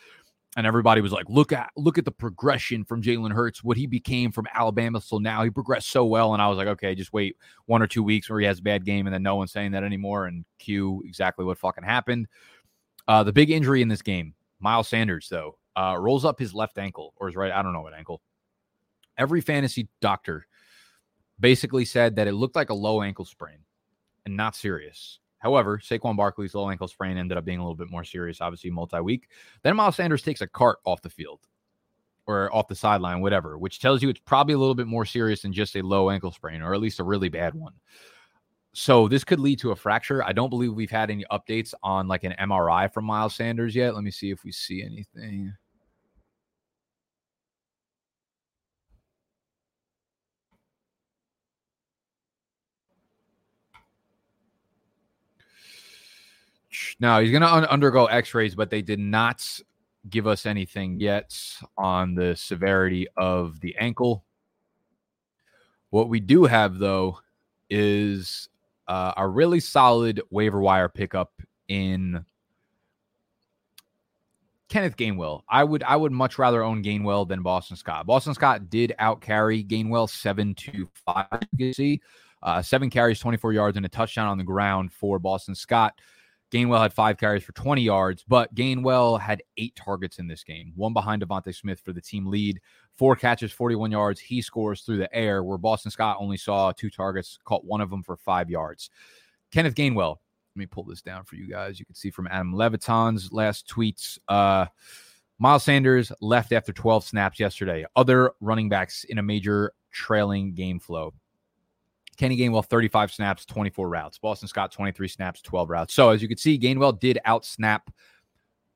And everybody was like, "Look at look at the progression from Jalen Hurts, what he became from Alabama till now. He progressed so well." And I was like, "Okay, just wait one or two weeks where he has a bad game, and then no one's saying that anymore." And cue exactly what fucking happened. Uh, the big injury in this game, Miles Sanders, though, uh, rolls up his left ankle or his right. I don't know what ankle. Every fantasy doctor basically said that it looked like a low ankle sprain and not serious. However, Saquon Barkley's low ankle sprain ended up being a little bit more serious, obviously multi week. Then Miles Sanders takes a cart off the field or off the sideline, whatever, which tells you it's probably a little bit more serious than just a low ankle sprain or at least a really bad one. So this could lead to a fracture. I don't believe we've had any updates on like an MRI from Miles Sanders yet. Let me see if we see anything. Now he's going to un- undergo X-rays, but they did not give us anything yet on the severity of the ankle. What we do have though is uh, a really solid waiver wire pickup in Kenneth Gainwell. I would I would much rather own Gainwell than Boston Scott. Boston Scott did out carry Gainwell seven to five. You see uh, seven carries, 24 yards, and a touchdown on the ground for Boston Scott. Gainwell had five carries for 20 yards, but Gainwell had eight targets in this game, one behind DeVonta Smith for the team lead, four catches, 41 yards. He scores through the air, where Boston Scott only saw two targets, caught one of them for five yards. Kenneth Gainwell, let me pull this down for you guys. You can see from Adam Levitan's last tweets. Uh, Miles Sanders left after 12 snaps yesterday. Other running backs in a major trailing game flow. Kenny Gainwell, 35 snaps, 24 routes. Boston Scott, 23 snaps, 12 routes. So as you can see, Gainwell did outsnap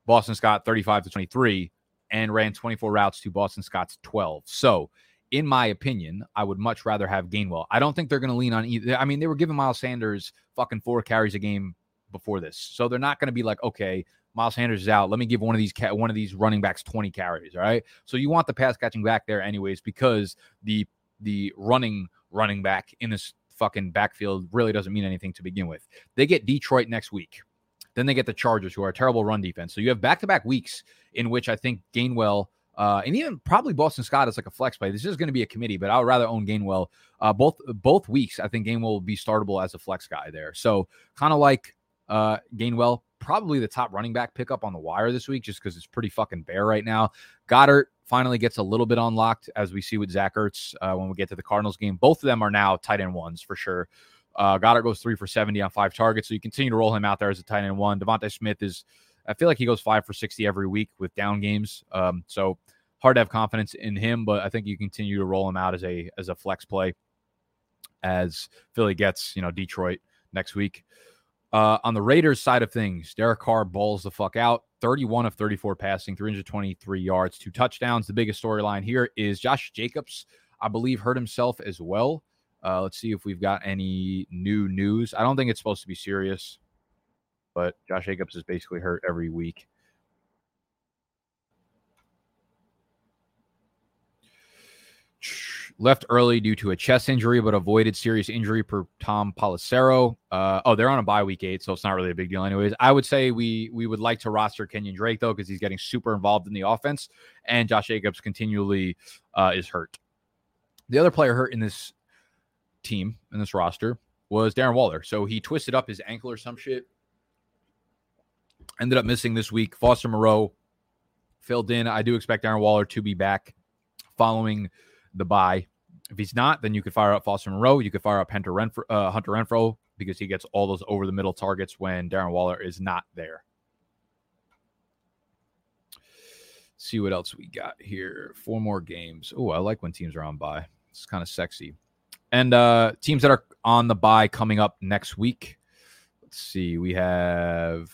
Boston Scott 35 to 23 and ran 24 routes to Boston Scott's 12. So in my opinion, I would much rather have Gainwell. I don't think they're going to lean on either. I mean, they were giving Miles Sanders fucking four carries a game before this, so they're not going to be like, okay, Miles Sanders is out. Let me give one of these ca- one of these running backs 20 carries. All right. So you want the pass catching back there anyways, because the the running running back in this fucking backfield really doesn't mean anything to begin with. They get Detroit next week. Then they get the Chargers, who are a terrible run defense. So you have back to back weeks in which I think Gainwell uh, and even probably Boston Scott is like a flex play. This is going to be a committee, but I would rather own Gainwell. Uh, both both weeks, I think Gainwell will be startable as a flex guy there. So kind of like uh, Gainwell, probably the top running back pickup on the wire this week, just because it's pretty fucking bare right now. Goedert finally gets a little bit unlocked as we see with Zach Ertz uh, when we get to the Cardinals game. Both of them are now tight end ones for sure. Uh, Goedert goes three for 70 on five targets. So you continue to roll him out there as a tight end one. DeVonta Smith is, I feel like he goes five for 60 every week with down games. Um, so hard to have confidence in him, but I think you continue to roll him out as a, as a flex play as Philly gets, you know, Detroit next week. Uh, on the Raiders side of things, Derek Carr balls the fuck out. 31 of 34 passing, 323 yards, two touchdowns. The biggest storyline here is Josh Jacobs, I believe, hurt himself as well. Uh, let's see if we've got any new news. I don't think it's supposed to be serious, but Josh Jacobs is basically hurt every week. Left early due to a chest injury, but avoided serious injury per Tom Pelissero. Uh, oh, they're on a bye week eight, so it's not really a big deal, anyways. I would say we we would like to roster Kenyan Drake though, because he's getting super involved in the offense, and Josh Jacobs continually uh, is hurt. The other player hurt in this team in this roster was Darren Waller. So he twisted up his ankle or some shit. Ended up missing this week. Foster Moreau filled in. I do expect Darren Waller to be back following the bye. If he's not, then you could fire up Foster Moreau. You could fire up Hunter Renfrow, uh, Hunter Renfrow because he gets all those over the middle targets when Darren Waller is not there. See what else we got here. Four more games. Oh, I like when teams are on bye. It's kind of sexy. And uh teams that are on the bye coming up next week. Let's see. We have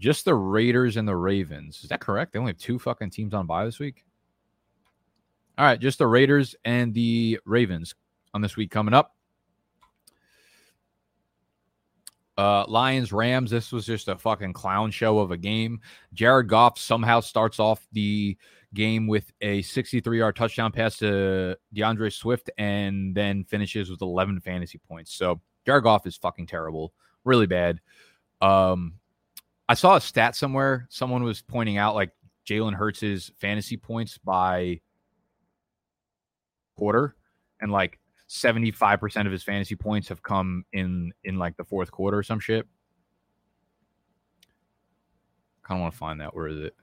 Just the Raiders and the Ravens. Is that correct? They only have two fucking teams on bye this week. All right, just the Raiders and the Ravens on this week coming up. Uh, Lions Rams. This was just a fucking clown show of a game. Jared Goff somehow starts off the game with a 63 yard touchdown pass to D'Andre Swift and then finishes with 11 fantasy points. So Jared Goff is fucking terrible, really bad. Um, I saw a stat somewhere. Someone was pointing out like Jalen Hurts' fantasy points by quarter, and like 75% of his fantasy points have come in in like the fourth quarter or some shit. Kind of want to find that. Where is it?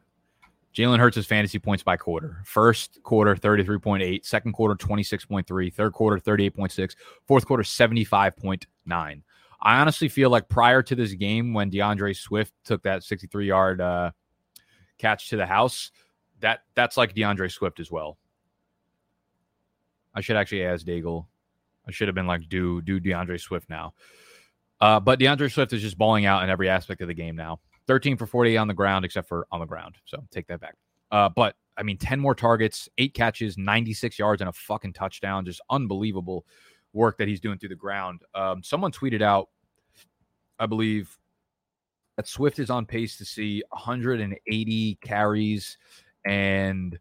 Jalen Hurts' fantasy points by quarter. First quarter, 33.8. Second quarter, 26.3. Third quarter, 38.6. Fourth quarter, 75.9. I honestly feel like prior to this game, when D'Andre Swift took that 63 yard uh, catch to the house, that that's like D'Andre Swift as well. I should actually ask Daigle. I should have been like, do do D'Andre Swift now. Uh, but D'Andre Swift is just balling out in every aspect of the game now. 13 for 48 on the ground, except for on the ground. So take that back. Uh, but I mean, 10 more targets, eight catches, 96 yards, and a fucking touchdown. Just unbelievable work that he's doing through the ground. Um, someone tweeted out, I believe, that Swift is on pace to see 180 carries and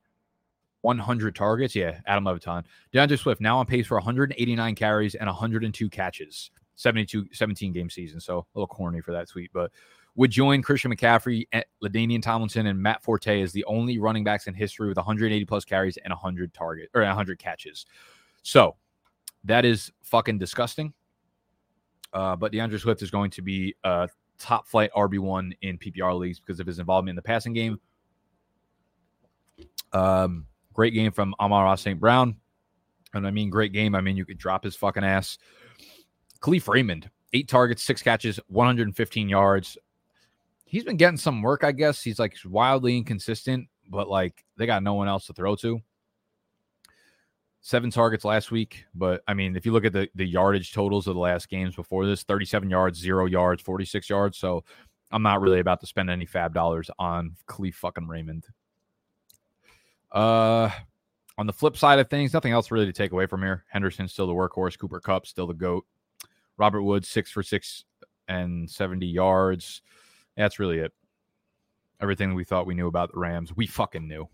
100 targets. Yeah, Adam Levitan. D'Andre Swift now on pace for 189 carries and 102 catches. 72, 17 game season. So a little corny for that tweet, but would join Christian McCaffrey, LaDainian Tomlinson, and Matt Forte as the only running backs in history with 180 plus carries and 100 target or 100 catches. So that is fucking disgusting. Uh, but D'Andre Swift is going to be a top flight RB1 in PPR leagues because of his involvement in the passing game. Um, great game from Amon-Ra St. Brown. And I mean, great game. I mean, you could drop his fucking ass. Kalif Raymond, eight targets, six catches, 115 yards. He's been getting some work, I guess. He's like wildly inconsistent, but like they got no one else to throw to seven targets last week. But I mean, if you look at the, the yardage totals of the last games before this 37 yards, zero yards, 46 yards. So I'm not really about to spend any fab dollars on Kalif fucking Raymond. Uh, on the flip side of things, nothing else really to take away from here. Henderson's still the workhorse. Cooper Kupp still the goat. Robert Woods six for six and 70 yards. That's really it. Everything we thought we knew about the Rams, we fucking knew.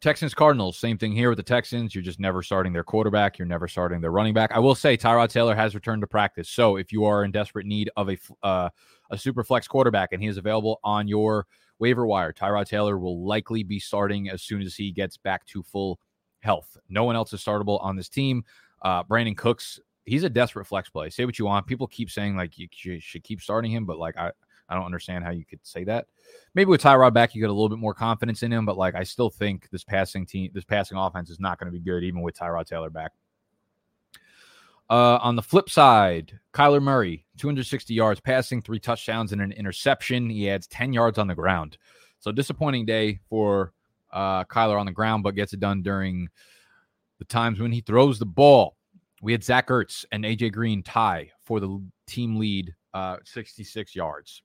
Texans Cardinals, same thing here with the Texans. You're just never starting their quarterback. You're never starting their running back. I will say Tyrod Taylor has returned to practice. So if you are in desperate need of a uh, a super flex quarterback and he is available on your waiver wire, Tyrod Taylor will likely be starting as soon as he gets back to full health. No one else is startable on this team. Uh, Brandin Cooks, he's a desperate flex play. Say what you want. People keep saying like you should keep starting him, but like I, I don't understand how you could say that. Maybe with Tyrod back, you get a little bit more confidence in him, but like I still think this passing team, this passing offense is not going to be good, even with Tyrod Taylor back. Uh, on the flip side, Kyler Murray, 260 yards passing, three touchdowns, and an interception. He adds 10 yards on the ground. So disappointing day for uh, Kyler on the ground, but gets it done during the times when he throws the ball. We had Zach Ertz and AJ Green tie for the team lead, uh, 66 yards.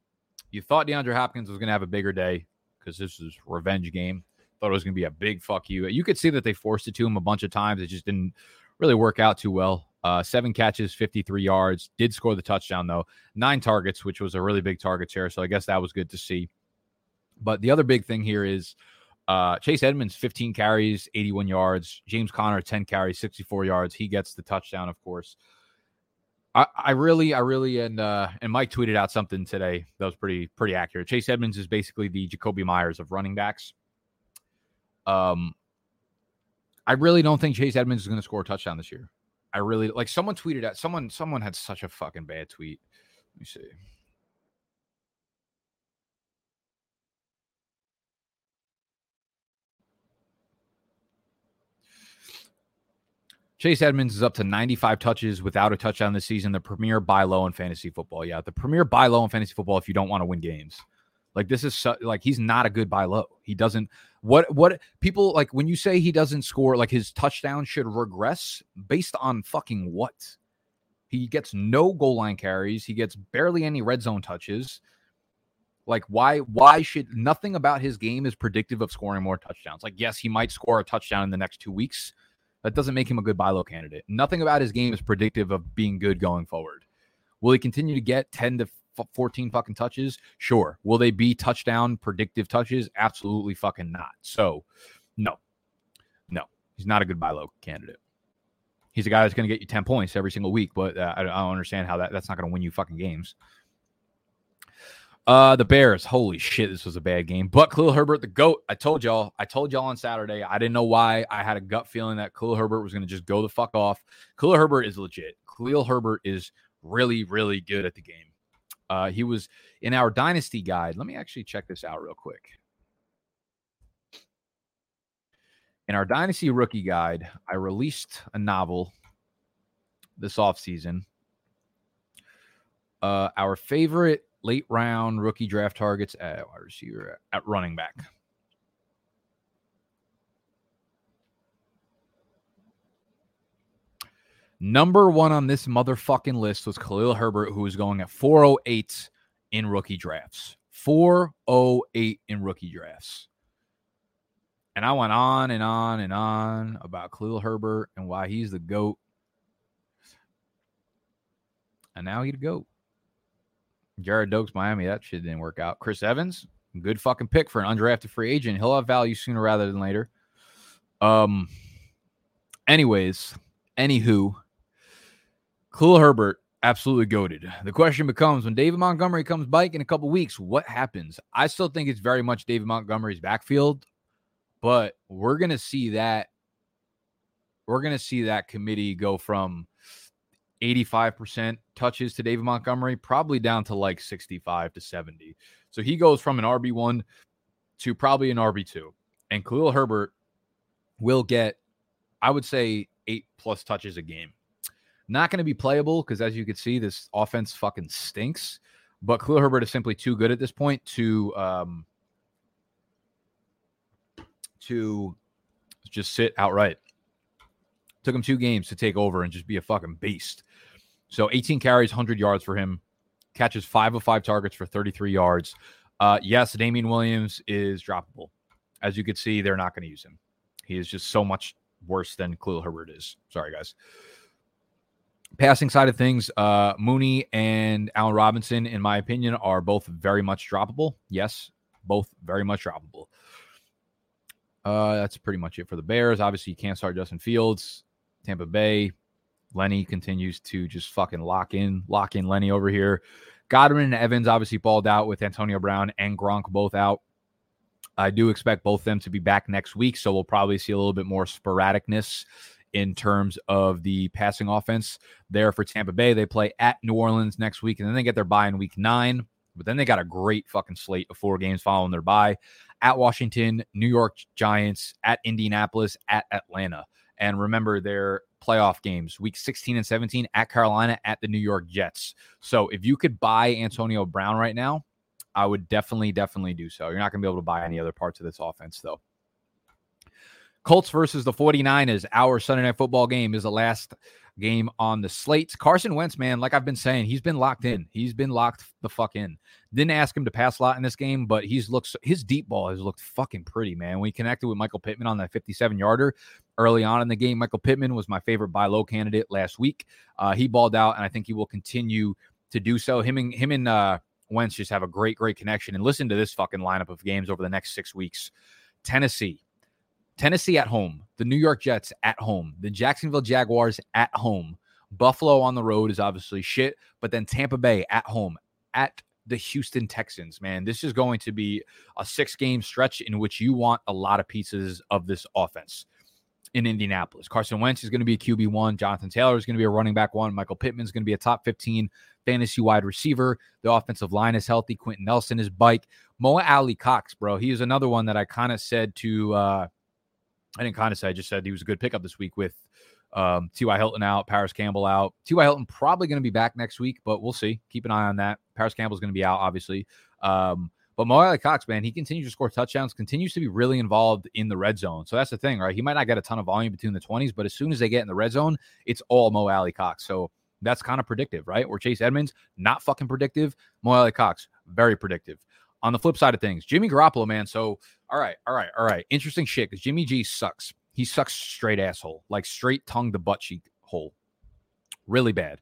You thought DeAndre Hopkins was going to have a bigger day because this was revenge game. Thought it was going to be a big fuck you. You could see that they forced it to him a bunch of times. It just didn't really work out too well. Uh, seven catches, 53 yards. Did score the touchdown, though. Nine targets, which was a really big target share. So I guess that was good to see. But the other big thing here is uh, Chase Edmonds, 15 carries, 81 yards. James Conner, 10 carries, 64 yards. He gets the touchdown, of course. I, I really, I really, and uh, and Mike tweeted out something today that was pretty pretty accurate. Chase Edmonds is basically the Jakobi Meyers of running backs. Um, I really don't think Chase Edmonds is going to score a touchdown this year. I really like someone tweeted out someone someone had such a fucking bad tweet. Let me see. Chase Edmonds is up to 95 touches without a touchdown this season. The premier buy low in fantasy football. Yeah, the premier buy low in fantasy football if you don't want to win games. Like this is so, like he's not a good buy low. He doesn't what what people like when you say he doesn't score like his touchdown should regress based on fucking what? He gets no goal line carries. He gets barely any red zone touches. Like why why should nothing about his game is predictive of scoring more touchdowns? Like yes, he might score a touchdown in the next 2 weeks that doesn't make him a good buy low candidate. Nothing about his game is predictive of being good going forward. Will he continue to get 10 to 14 fucking touches? Sure. Will they be touchdown predictive touches? Absolutely fucking not. So, no, no, he's not a good buy low candidate. He's a guy that's going to get you 10 points every single week, but uh, I, I, don't understand how that that's not going to win you fucking games. Uh, the Bears, holy shit, this was a bad game. But Khalil Herbert, the GOAT, I told y'all, I told y'all on Saturday, I didn't know why. I had a gut feeling that Khalil Herbert was going to just go the fuck off. Khalil Herbert is legit. Khalil Herbert is really, really good at the game. Uh, he was in our dynasty guide. Let me actually check this out real quick. In our dynasty rookie guide, I released a novel this offseason. Uh, our favorite late round rookie draft targets at wide receiver uh, at running back. Number one on this motherfucking list was Khalil Herbert, who was going at 408 in rookie drafts. 408 in rookie drafts. And I went on and on and on about Khalil Herbert and why he's the GOAT. And now he's the GOAT. Jared Dokes, Miami, that shit didn't work out. Chris Evans, good fucking pick for an undrafted free agent. He'll have value sooner rather than later. Um, anyways, anywho, Khalil Herbert absolutely goaded. The question becomes when David Montgomery comes back in a couple weeks, what happens? I still think it's very much David Montgomery's backfield, but we're gonna see that. We're gonna see that committee go from 85% touches to David Montgomery, probably down to like 65 to 70. So he goes from an RB1 to probably an RB2. And Khalil Herbert will get, I would say, eight plus touches a game. Not going to be playable because, as you can see, this offense fucking stinks. But Khalil Herbert is simply too good at this point to um, to just sit outright. Took him two games to take over and just be a fucking beast. So 18 carries, 100 yards for him. Catches five of five targets for 33 yards. Uh, yes, Damien Williams is droppable. As you can see, they're not going to use him. He is just so much worse than Khalil Herbert is. Sorry, guys. Passing side of things, uh, Mooney and Allen Robinson, in my opinion, are both very much droppable. Yes, both very much droppable. Uh, that's pretty much it for the Bears. Obviously, you can't start Justin Fields. Tampa Bay, Lenny continues to just fucking lock in, lock in Lenny over here. Godwin and Evans obviously balled out with Antonio Brown and Gronk both out. I do expect both them to be back next week, so we'll probably see a little bit more sporadicness in terms of the passing offense there for Tampa Bay. They play at New Orleans next week, and then they get their bye in week nine. But then they got a great fucking slate of four games following their bye at Washington, New York Giants, at Indianapolis, at Atlanta. And remember, their playoff games, week 16 and 17 at Carolina, at the New York Jets. So if you could buy Antonio Brown right now, I would definitely, definitely do so. You're not going to be able to buy any other parts of this offense, though. Colts versus the 49ers, our Sunday night football game is the last game on the slate. Carson Wentz, man, like I've been saying, he's been locked in. He's been locked the fuck in. Didn't ask him to pass a lot in this game, but he's looked his deep ball has looked fucking pretty, man. When he connected with Michael Pittman on that 57 yarder early on in the game, Michael Pittman was my favorite buy low candidate last week. Uh, he balled out, and I think he will continue to do so. Him and him and uh, Wentz just have a great, great connection. And listen to this fucking lineup of games over the next six weeks: Tennessee, Tennessee at home, the New York Jets at home, the Jacksonville Jaguars at home. Buffalo on the road is obviously shit, but then Tampa Bay at home, at the Houston Texans, man. This is going to be a six game stretch in which you want a lot of pieces of this offense in Indianapolis. Carson Wentz is going to be a QB1. Jonathan Taylor is going to be a running back one. Michael Pittman is going to be a top 15 fantasy wide receiver. The offensive line is healthy. Quenton Nelson is bike. Mo Alie-Cox, bro. He is another one that I kind of said to, uh, I didn't kind of say, I just said he was a good pickup this week with um, T.Y. Hilton out, Parris Campbell out. T.Y. Hilton probably going to be back next week, but we'll see. Keep an eye on that. Parris Campbell's going to be out, obviously. Um, but Mo Alie-Cox, man, he continues to score touchdowns, continues to be really involved in the red zone. So that's the thing, right? He might not get a ton of volume between the 20s, but as soon as they get in the red zone, it's all Mo Alie-Cox. So that's kind of predictive, right? Or Chase Edmonds, not fucking predictive. Mo Alie-Cox, very predictive. On the flip side of things, Jimmy Garoppolo, man. So, all right, all right, all right. Interesting shit because Jimmy G sucks. He sucks straight asshole, like straight tongue to butt cheek hole. Really bad.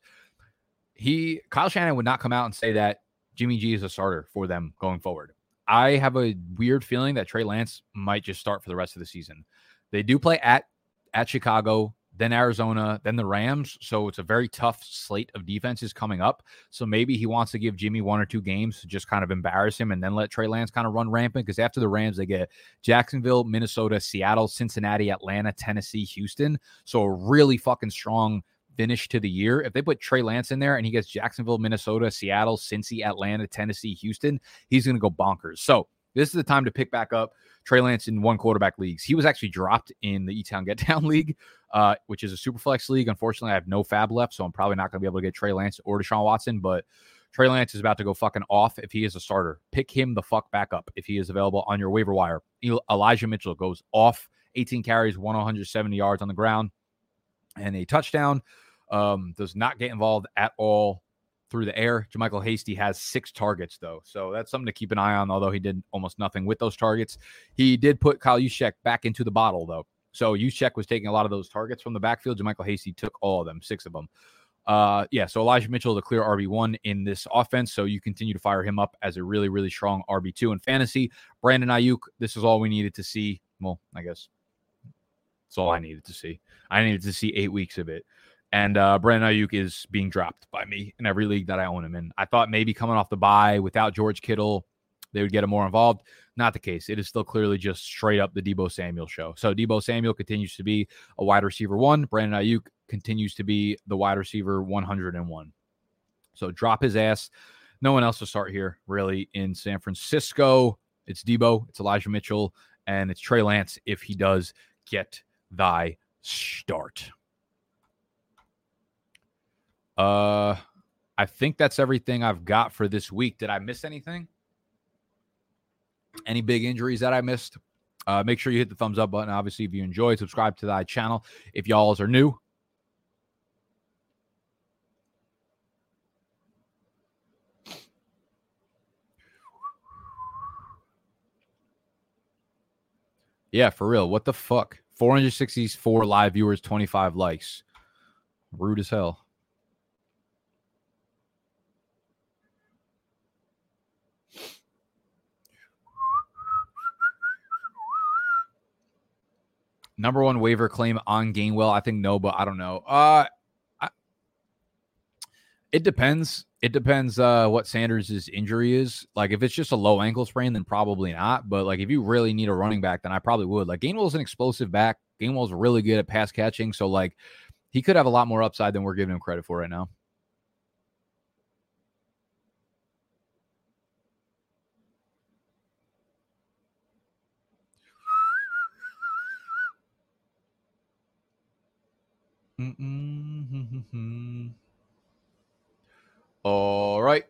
he Kyle Shanahan would not come out and say that Jimmy G is a starter for them going forward. I have a weird feeling that Trey Lance might just start for the rest of the season. They do play at at Chicago, then Arizona, then the Rams. So it's a very tough slate of defenses coming up. So maybe he wants to give Jimmy one or two games to just kind of embarrass him and then let Trey Lance kind of run rampant. Because after the Rams, they get Jacksonville, Minnesota, Seattle, Cincinnati, Atlanta, Tennessee, Houston. So a really fucking strong finish to the year. If they put Trey Lance in there and he gets Jacksonville, Minnesota, Seattle, Cincy, Atlanta, Tennessee, Houston, he's going to go bonkers. So this is the time to pick back up Trey Lance in one quarterback leagues. He was actually dropped in the E Town Get Down (laughs) League, uh, which is a super flex league. Unfortunately, I have no fab left, so I'm probably not going to be able to get Trey Lance or Deshaun Watson, but Trey Lance is about to go fucking off if he is a starter. Pick him the fuck back up if he is available on your waiver wire. Elijah Mitchell goes off 18 carries, 170 yards on the ground, and a touchdown. Um, does not get involved at all through the air. JaMycal Hasty has six targets, though. So that's something to keep an eye on, although he did almost nothing with those targets. He did put Kyle Juszczyk back into the bottle, though. So Juszczyk was taking a lot of those targets from the backfield. JaMycal Hasty took all of them, six of them. Uh, yeah, so Elijah Mitchell, the clear RB1 in this offense. So you continue to fire him up as a really, really strong RB2 in fantasy. Brandon Aiyuk, this is all we needed to see. Well, I guess that's all I needed to see. I needed to see eight weeks of it. And uh, Brandon Aiyuk is being dropped by me in every league that I own him in. I thought maybe coming off the bye without George Kittle, they would get him more involved. Not the case. It is still clearly just straight up the Deebo Samuel show. So Deebo Samuel continues to be a wide receiver one. Brandon Aiyuk continues to be the wide receiver 101. So drop his ass. No one else to start here, really, in San Francisco. It's Deebo, it's Elijah Mitchell, and it's Trey Lance if he does get thy start. Uh, I think that's everything I've got for this week. Did I miss anything? Any big injuries that I missed? Uh, make sure you hit the thumbs up button. Obviously, if you enjoyed, subscribe to the channel. If y'all are new, Yeah, for real. What the fuck? 464 live viewers, 25 likes. Rude as hell. Number one waiver claim on Gainwell. I think no, but I don't know. Uh, I, it depends. It depends uh, what Sanders' injury is. Like, if it's just a low ankle sprain, then probably not. But like, if you really need a running back, then I probably would. Like, Gainwell's an explosive back. Gainwell's really good at pass catching, so like, he could have a lot more upside than we're giving him credit for right now. Mm-mm-hmm. All right.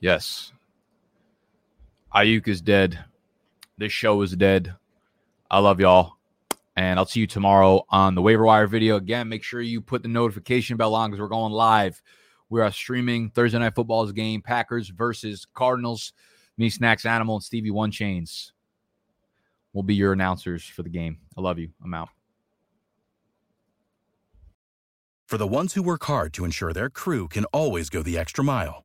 Yes. Aiyuk is dead. This show is dead. I love y'all. And I'll see you tomorrow on the waiver wire video. Again, make sure you put the notification bell on because we're going live. We are streaming Thursday Night Football's game, Packers versus Cardinals. Me, Snacks Animal, and Stevie One Chains will be your announcers for the game. I love you. I'm out. For the ones who work hard to ensure their crew can always go the extra mile